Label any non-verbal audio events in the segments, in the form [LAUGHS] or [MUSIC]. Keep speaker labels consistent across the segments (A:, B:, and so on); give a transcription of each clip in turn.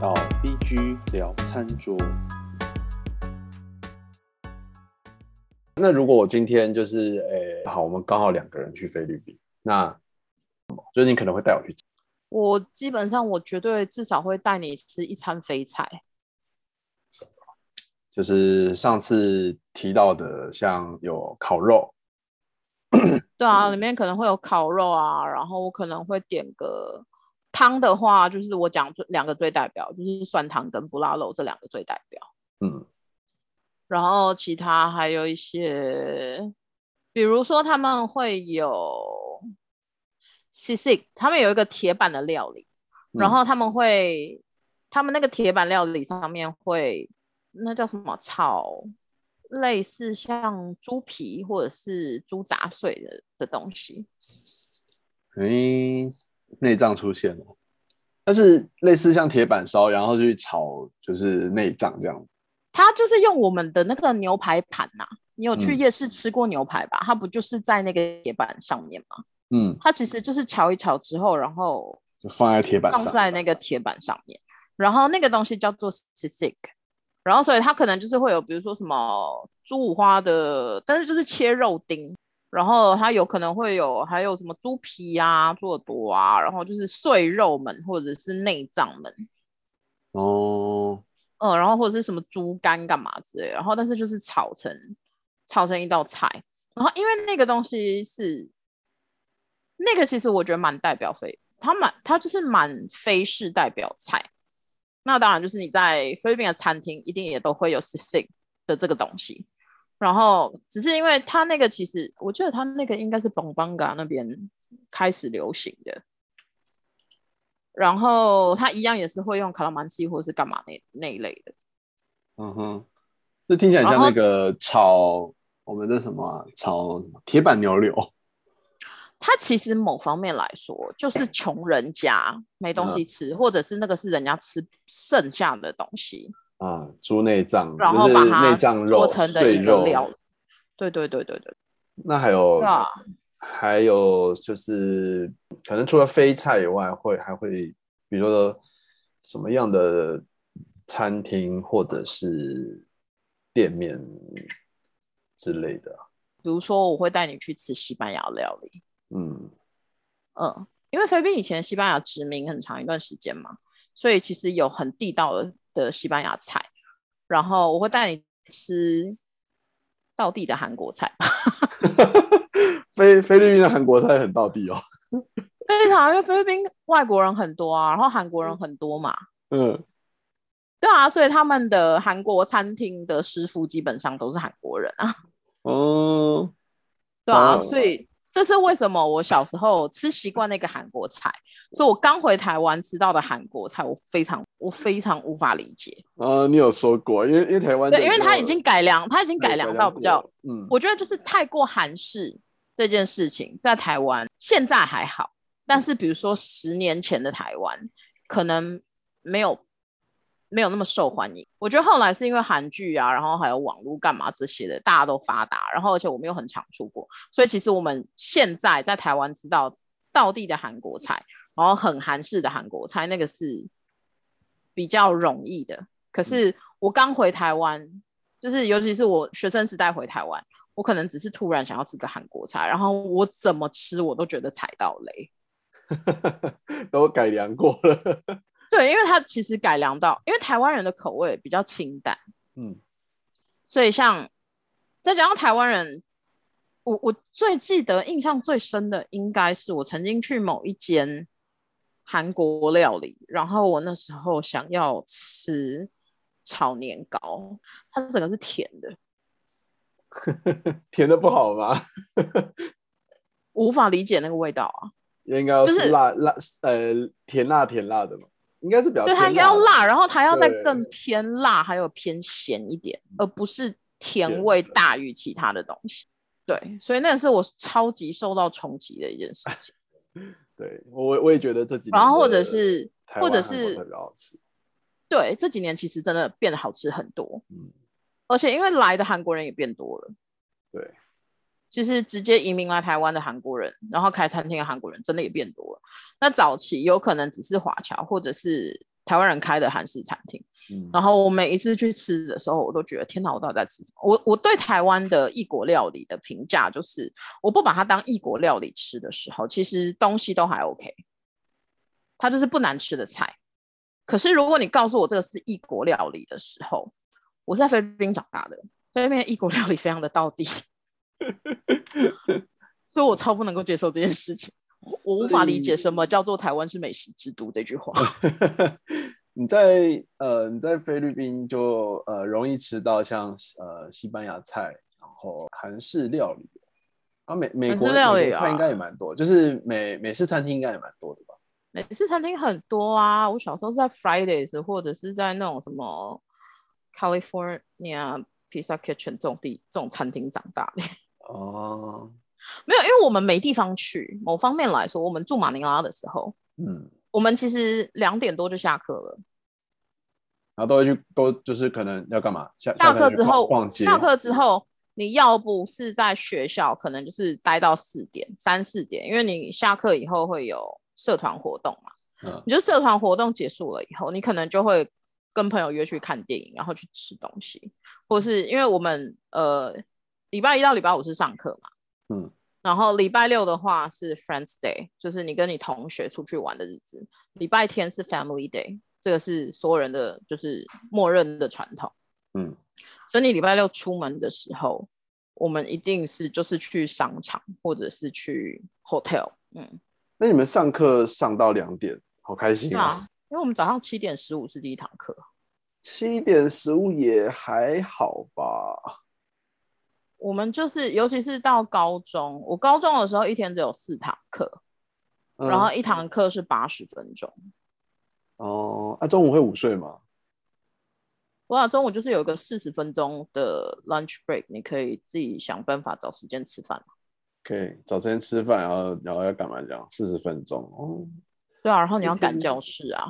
A: 到 BG 聊餐桌。
B: 那如果我今天就是，诶、好，我们刚好两个人去菲律宾，那就是你可能会带我去吃，
C: 我基本上我绝对至少会带你吃一餐肥菜。
B: 就是上次提到的，像有烤肉，
C: 对啊，里面可能会有烤肉啊，然后我可能会点个汤的话，就是我讲最两个最代表，就是酸汤跟不辣肉这两个最代表。
B: 嗯，
C: 然后其他还有一些，比如说他们会有 s i 他们有一个铁板的料理，然
B: 嗯
C: 后他们会，他们那个铁板料理上面会那叫什么炒，类似像猪皮或者是猪杂碎的的东西。
B: 诶、内脏出现了，但是类似像铁板烧，然后去炒就是内脏这样，
C: 它就是用我们的那个牛排盘呐、你有去
B: 嗯
C: 夜市吃过牛排吧？它不就是在那个铁板上面吗？
B: 嗯，
C: 它其实就是炒一炒之后，然后
B: 就放在铁板上放，
C: 在那个铁板上面，然后那个东西叫做 sisig，然后所以它可能就是会有比如说什么猪五花的，但是就是切肉丁，然后它有可能会有还有什么猪皮啊、猪耳朵啊，然后就是碎肉们或者是内脏们，
B: 哦，
C: 嗯，然后或者是什么猪肝干嘛之类的，然后但是就是炒成炒成一道菜，然后因为那个东西是那个，其实我觉得蛮代表非，它蛮它就是蛮非式代表菜。那当然就是你在菲律宾的餐厅一定也都会有 s i s 的这个东西，然后只是因为他那个其实我觉得他那个应该是 b o n b a n g a 那边开始流行的。然后他一样也是会用卡拉曼西或是干嘛那那一类的，
B: 嗯哼，这听起来很像那个炒我们的什么啊炒什么铁板牛柳，[LAUGHS]
C: 它其实某方面来说就是穷人家没东西吃，或者是那个是人家吃剩下的东西，
B: 啊，猪内脏，
C: 然后把它
B: 内脏肉
C: 做成的一个料理。对对对对对，
B: 那还有
C: 啊，
B: 还有就是，可能除了非菜以外，会还会，比如说什么样的餐厅或者是店面之类的啊。
C: 比如说我会带你去吃西班牙料理，
B: 嗯
C: 嗯，因为菲律宾以前西班牙殖民很长一段时间嘛，所以其实有很地道的的西班牙菜，然后我会带你吃道地的韩国菜，[LAUGHS]
B: 菲菲律宾的韩国菜很道地哦。[LAUGHS]
C: 非常因为菲律宾外国人很多啊，然后韩国人很多嘛，
B: 嗯，
C: 对啊，所以他们的韩国餐厅的师傅基本上都是韩国人啊，
B: 哦，
C: 对啊，
B: 哦。
C: 所以这是为什么我小时候吃习惯那个韩国菜，所以我刚回台湾吃到的韩国菜，我非常我非常无法理解。
B: 啊，你有说过，因为因为台湾
C: 对，因为它已经改良，它已经改良到比较，
B: 嗯，
C: 我觉得就是太过韩式这件事情，在台湾现在还好，但是比如说十年前的台湾，可能没有没有那么受欢迎。我觉得后来是因为韩剧啊，然后还有网络干嘛这些的，大家都发达，然后而且我们又很常出国，所以其实我们现在在台湾吃到道地的韩国菜，然后很韩式的韩国菜，那个是比较容易的。可是我刚回台湾，就是尤其是我学生时代回台湾，我可能只是突然想要吃个韩国菜，然后我怎么吃我都觉得踩到雷。[LAUGHS]
B: 都改良过了。[LAUGHS]
C: 对，因为它其实改良到，因为台湾人的口味比较清淡，
B: 嗯
C: 所以像再加上台湾人，我我最记得印象最深的应该是我曾经去某一间韩国料理，然后我那时候想要吃炒年糕，它整个是甜的，[LAUGHS]
B: 甜的不好吗？
C: 我无法理解那个味道啊。
B: 应该要
C: 就是是
B: 辣辣呃甜辣甜辣的嘛，应该是比较
C: 对，它应该要辣，然后它要再更偏辣，还有偏咸一点，而不是甜
B: 甜
C: 味大于其他的东西。对，所以那个是我超级受到冲击的一件事情。[LAUGHS]
B: 对我我也觉得这几年，
C: 然后或者是或者是
B: 好吃。
C: 对，这几年其实真的变得好吃很多，
B: 嗯，
C: 而且因为来的韩国人也变多了。
B: 对，
C: 其实直接移民来台湾的韩国人，然后开餐厅的韩国人真的也变多了。那早期有可能只是华侨或者是台湾人开的韩式餐厅。
B: 嗯
C: 然后我每一次去吃的时候，我都觉得天哪，我到底在吃什么？我我对台湾的异国料理的评价就是，我不把它当异国料理吃的时候，其实东西都还 OK，它就是不难吃的菜。可是如果你告诉我这个是异国料理的时候，我是在菲律宾长大的，菲律宾的异国料理非常的到地，[LAUGHS] 所以我超不能够接受这件事情。我我无法理解什么叫做台湾是美食之都这句话。[LAUGHS]
B: 你在呃你在菲律宾就呃容易吃到像呃西班牙菜，然后韩式料理，啊美美国
C: 式料理
B: 美国菜应该
C: 啊
B: 也蛮多，就是美美式餐厅应该也蛮多的吧？
C: 美式餐厅很多啊，我小时候是在 Fridays 或者是在那种什么 California Pizza Kitchen 这种地这种餐厅长大的。[LAUGHS]
B: 哦，
C: 没有，因为我们没地方去。某方面来说，我们住马尼拉的时候，
B: 嗯，
C: 我们其实两点多就下课了。
B: 然后都会去都就是可能要干嘛？下
C: 下课之后，
B: 逛逛街，
C: 下课之后，你要不是在学校，可能就是待到四点、三四点，因为你下课以后会有社团活动嘛。
B: 嗯
C: 你就社团活动结束了以后，你可能就会跟朋友约去看电影，然后去吃东西，或是因为我们呃礼拜一到礼拜五是上课嘛，
B: 嗯，
C: 然后礼拜六的话是 Friends Day，就是你跟你同学出去玩的日子，礼拜天是 Family Day，这个是所有人的就是默认的传统。
B: 嗯，
C: 所以你礼拜六出门的时候，我们一定是就是去商场或者是去 hotel，嗯，
B: 那你们上课上到两点，好开心啊！
C: 啊，因为我们早上七点十五是第一堂课。
B: 七点十五也还好吧？
C: 我们就是，尤其是到高中，我高中的时候一天只有四堂课，
B: 嗯
C: 然后一堂课是八十分钟。
B: 哦，那、中午会午睡吗？
C: 我想中午就是有一个四十分钟的 lunch break，你可以自己想办法找时间吃饭。
B: 可以找时间吃饭，然后然后要干嘛？这样四十分钟哦，
C: 对啊，然后你要赶教室啊。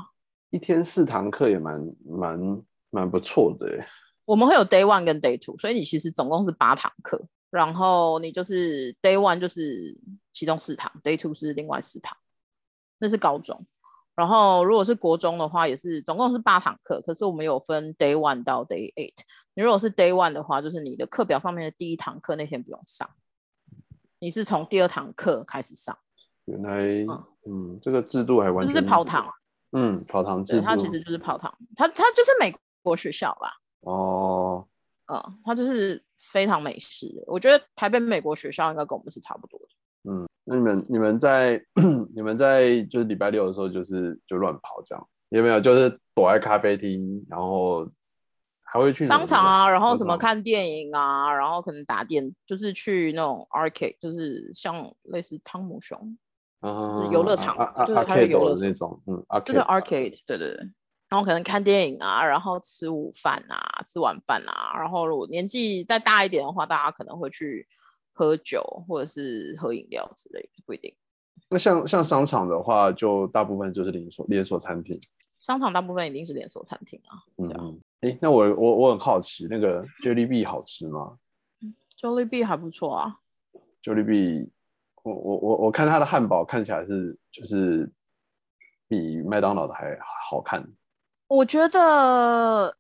B: 一天四堂课也蛮蛮蛮不错的耶。
C: 我们会有 day one 跟 day two，所以你其实总共是八堂课，然后你就是 day one 就是其中四堂，day two 是另外四堂，那是高中。然后如果是国中的话，也是总共是八堂课，可是我们有分 day one 到 day eight。你如果是 day one 的话，就是你的课表上面的第一堂课那天不用上，你是从第二堂课开始上，
B: 原来，嗯，这个制度还完
C: 就
B: 全
C: 是跑堂，
B: 嗯，跑堂制
C: 对，
B: 度。
C: 它其实就是跑堂，它它就是美国学校啦。
B: 哦，
C: 嗯，它就是非常美式。我觉得台北美国学校应该跟我们是差不多的。
B: 嗯那你们你们在 [CLEARS THROAT] 你们在就是礼拜六的时候就是就乱跑这样，有没有？就是躲在咖啡厅，然后还会去
C: 商场啊，然后什么看电影啊，然后可能打电，就是去那种 arcade，就是像类似汤姆熊，
B: 啊
C: 是游乐场
B: 啊啊
C: 就是
B: 啊
C: 它有游乐
B: 那种，嗯
C: 就是
B: arcade
C: arcade，对对对。然后可能看电影啊，然后吃午饭啊，吃晚饭啊，然后如果年纪再大一点的话，大家可能会去喝酒或者是喝饮料之类的，不一定。
B: 那像像商场的话，就大部分就是连锁连锁餐厅。
C: 商场大部分一定是连锁餐厅啊。
B: 嗯嗯，哎、那我我我很好奇，那个 Jollibee 好吃吗
C: Jollibee 还不错啊
B: ，？Jollibee，我我我我看它的汉堡看起来是就是比麦当劳的还好看。
C: 我觉得，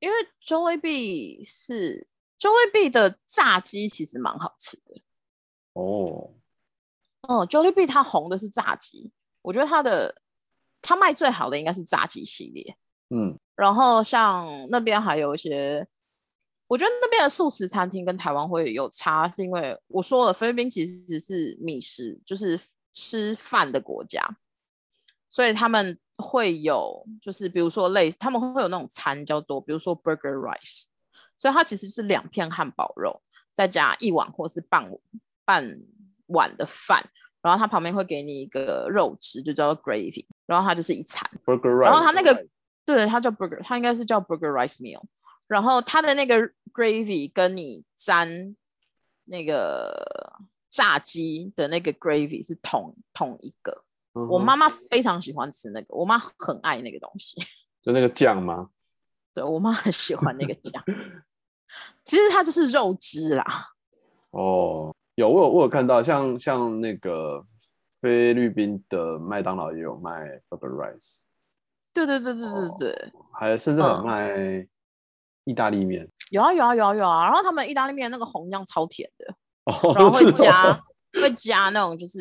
C: 因为 Jollibee 是 Jollibee 的炸鸡其实蛮好吃的。
B: 哦，
C: 嗯，Jollibee 它红的是炸鸡，我觉得它的它卖最好的应该是炸鸡系列。
B: 嗯，
C: 然后像那边还有一些，我觉得那边的素食餐厅跟台湾会有差，是因为我说了，菲律宾其实是米食，就是吃饭的国家，所以他们会有，就是比如说类似，他们会有那种餐叫做，比如说 burger rice，所以它其实是两片汉堡肉，再加一碗或是半半碗的饭，然后它旁边会给你一个肉汁，就叫做 gravy，然后它就是一餐。
B: Burger Rice，
C: 然后它那个对，它叫 burger，它应该是叫 burger rice meal。然后它的那个 gravy 跟你沾那个炸鸡的那个 gravy 是同同一个。
B: 嗯
C: 我妈妈非常喜欢吃那个，我妈很爱那个东西。[LAUGHS]
B: 就那个酱吗？
C: 对我妈很喜欢那个酱，[LAUGHS] 其实它就是肉汁啦。
B: 哦，有我有我有看到，像像那个菲律宾的麦当劳也有卖 Burger Rice。
C: 对对对对对
B: 哦
C: 对，
B: 还甚至很
C: 嗯
B: 卖意大利面。
C: 有啊有啊有啊有啊。然后他们意大利面那个红酱超甜的，
B: 哦，
C: 然后会加 [LAUGHS] 会加那种就是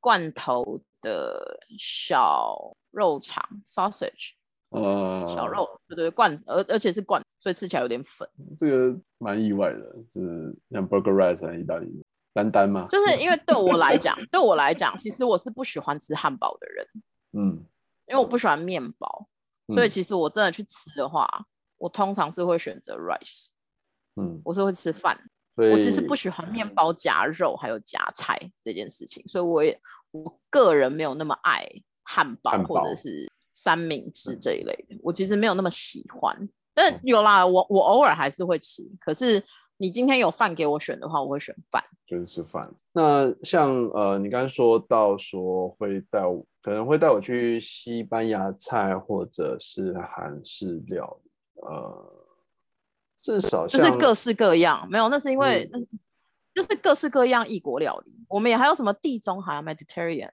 C: 罐头的小肉肠 sausage
B: 呃
C: 小，肉，对对罐，而而且是罐，所以吃起来有点粉。
B: 这个蛮意外的，就是像 burger rice 和意大利面，丹丹嘛，
C: 就是因为对我来讲，对我来讲，其实我是不喜欢吃汉堡的人，
B: 嗯，
C: 因为我不喜欢面包，所以
B: 嗯
C: 其实我真的去吃的话，我通常是会选择 rice，
B: 嗯，
C: 我是会吃饭。我其实不喜欢面包夹肉还有夹菜这件事情，所以我也我个人没有那么爱汉堡或者是三明治
B: 嗯
C: 这一类的，我其实没有那么喜欢。但有啦，我我偶尔还是会吃。可是你今天有饭给我选的话，我会选饭。
B: 就是吃饭。那像呃，你刚刚说到说会带我，可能会带我去西班牙菜或者是韩式料理，呃，至少
C: 就是各式各样，没有，那是因为、
B: 嗯
C: 那是就是各式各样异国料理。我们也还有什么地中海啊 Mediterranean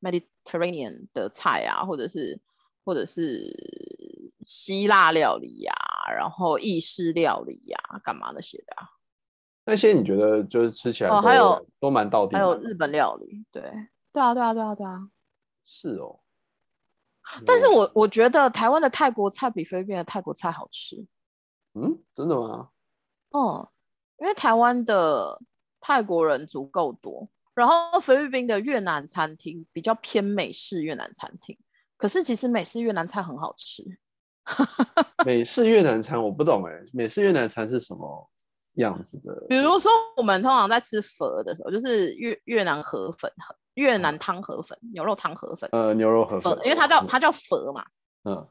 C: Mediterranean 的菜啊，或者是或者是希腊料理呀、然后意式料理呀、干嘛那些的啊，
B: 那些你觉得就是吃起来、
C: 哦还有
B: 都蛮到底的，
C: 还有日本料理，对对啊对啊对啊对啊。
B: 是哦。
C: 但是
B: 哦
C: 我我觉得台湾的泰国菜比菲律宾的泰国菜好吃。
B: 嗯，真的吗？
C: 哦，因为台湾的泰国人足够多，然后菲律宾的越南餐厅比较偏美式越南餐厅，可是其实美式越南菜很好吃。[LAUGHS]
B: 美式越南餐我不懂哎，美式越南餐是什么样子的？
C: 比如说我们通常在吃粉的时候，就是越越南河粉、越南汤河粉、牛肉汤河粉，
B: 呃，牛肉河粉
C: 粉，，因为它叫它叫粉嘛。
B: 嗯，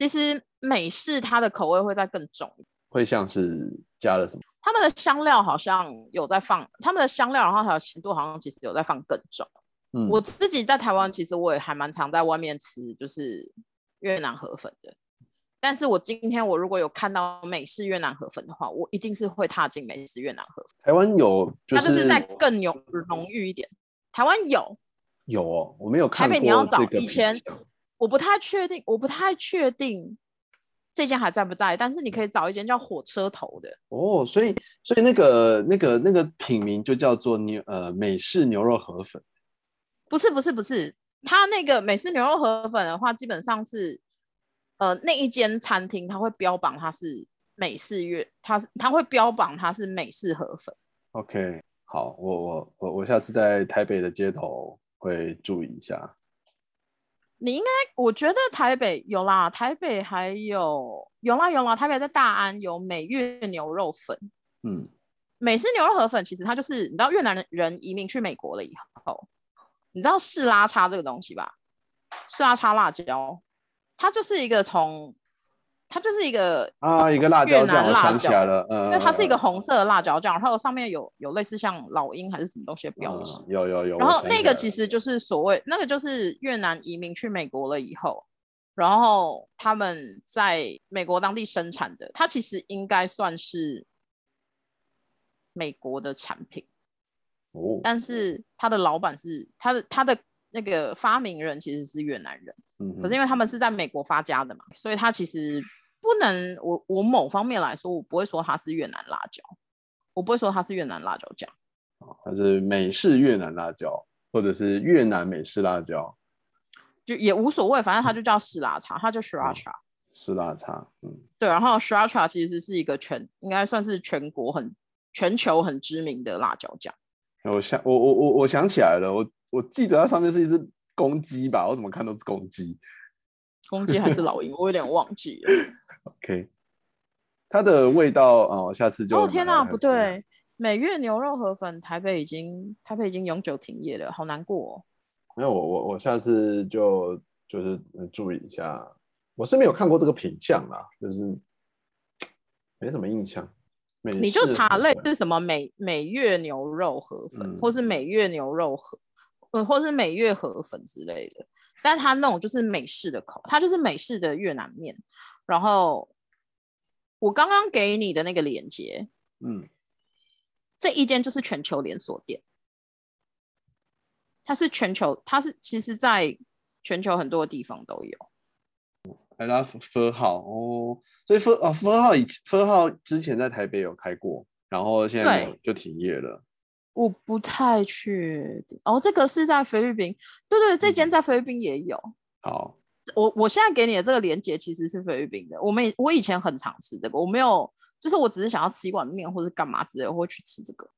C: 其实美式它的口味会再更重
B: 会像是加了什么？
C: 他们的香料好像有在放，他们的香料，然后还有咸度好像其实有在放更重。
B: 嗯，
C: 我自己在台湾，其实我也还蛮常在外面吃，就是越南河粉的。但是我今天我如果有看到美式越南河粉的话，我一定是会踏进美式越南河粉，
B: 台湾有就
C: 它就是在更浓浓郁一点。台湾有，
B: 有哦，我没有看过
C: 台北你要找
B: 这个
C: 以前我不太确定，我不太确定这间还在不在，但是你可以找一间叫火车头的。
B: 哦，所以所以那个那个那个品名就叫做牛呃美式牛肉河粉
C: 不是不是不是，它那个美式牛肉河粉的话，基本上是，呃，那一间餐厅它会标榜它是美式月，它是它会标榜它是美式河粉。
B: ，OK，好，我我我我下次在台北的街头会注意一下。
C: 你应该，我觉得台北有啦，台北还有有啦有啦，台北在大安有美越牛肉粉。
B: 嗯，
C: 美式牛肉河粉其实它就是，你知道越南人移民去美国了以后，你知道士拉叉这个东西吧？士拉叉辣椒，它就是一个从，它就是一个
B: 啊，一个辣椒酱，我想起来了，嗯，
C: 因为它是一个
B: 嗯
C: 红色的辣椒酱，然后上面有有类似像老鹰还是什么东西的标志。
B: 嗯有有有，
C: 然后那个其
B: 实
C: 实就是所谓那个就是越南移民去美国了以后，然后他们在美国当地生产的，它其实应该算是美国的产品，
B: 哦，
C: 但是他的老板是他的他的那个发明人其实是越南人，
B: 嗯
C: 可是因为他们是在美国发家的嘛，所以他其实不能我我某方面来说，我不会说它是越南辣椒，我不会说它是越南辣椒酱。
B: 它是美式越南辣椒，或者是越南美式辣椒，
C: 就也无所谓，反正它就叫湿辣茶，它叫 sriracha。
B: 是辣茶，嗯，
C: 对，然后 sriracha 其实是一个全应该算是全国很全球很知名的辣椒酱。
B: 我想我我我我想起来了，我我记得它上面是一只公鸡吧，我怎么看都是公鸡。
C: 公鸡还是老鹰，我有点忘记了。
B: OK，它的味道哦，下次就
C: 哦天哪，
B: 哪
C: 不，对，美月牛肉河粉台北已经台北已经永久停业了，好难过哦。
B: 没有我我我下次就就是呃注意一下，我是没有看过这个品相啦，就是没什么印象。美
C: 你就查类似什么美美月牛肉河粉，
B: 嗯
C: 或是美月牛肉河，呃，或是美月河粉之类的。但它那种就是美式的口，它就是美式的越南面。然后我刚刚给你的那个链接，
B: 嗯，
C: 这一间就是全球连锁店，它是全球，它是其实在全球很多地方都有。
A: I love 分号哦，所以分啊分号以分号之前在台北有开过，然后现在就停业了。
C: 我不太确定哦，这个是在菲律宾，对对，这间
A: 嗯
C: 在菲律宾也有。
A: 好，
C: 我我现在给你的这个连接其实是菲律宾的，我们以我以前很常吃这个，我没有，就是我只是想要吃一碗面或者干嘛之类，我会去吃这个。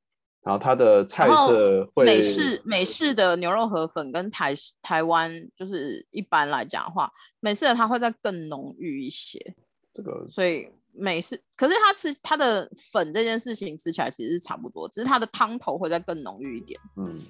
B: 然后它的菜色会
C: 美式美式的牛肉河粉跟台式台湾就是一般来讲的话，美式的它会再更浓郁一些，
B: 这个
C: 所以美式可是它吃它的粉这件事情吃起来其实是差不多，只是它的汤头会再更浓郁一点。
B: 嗯，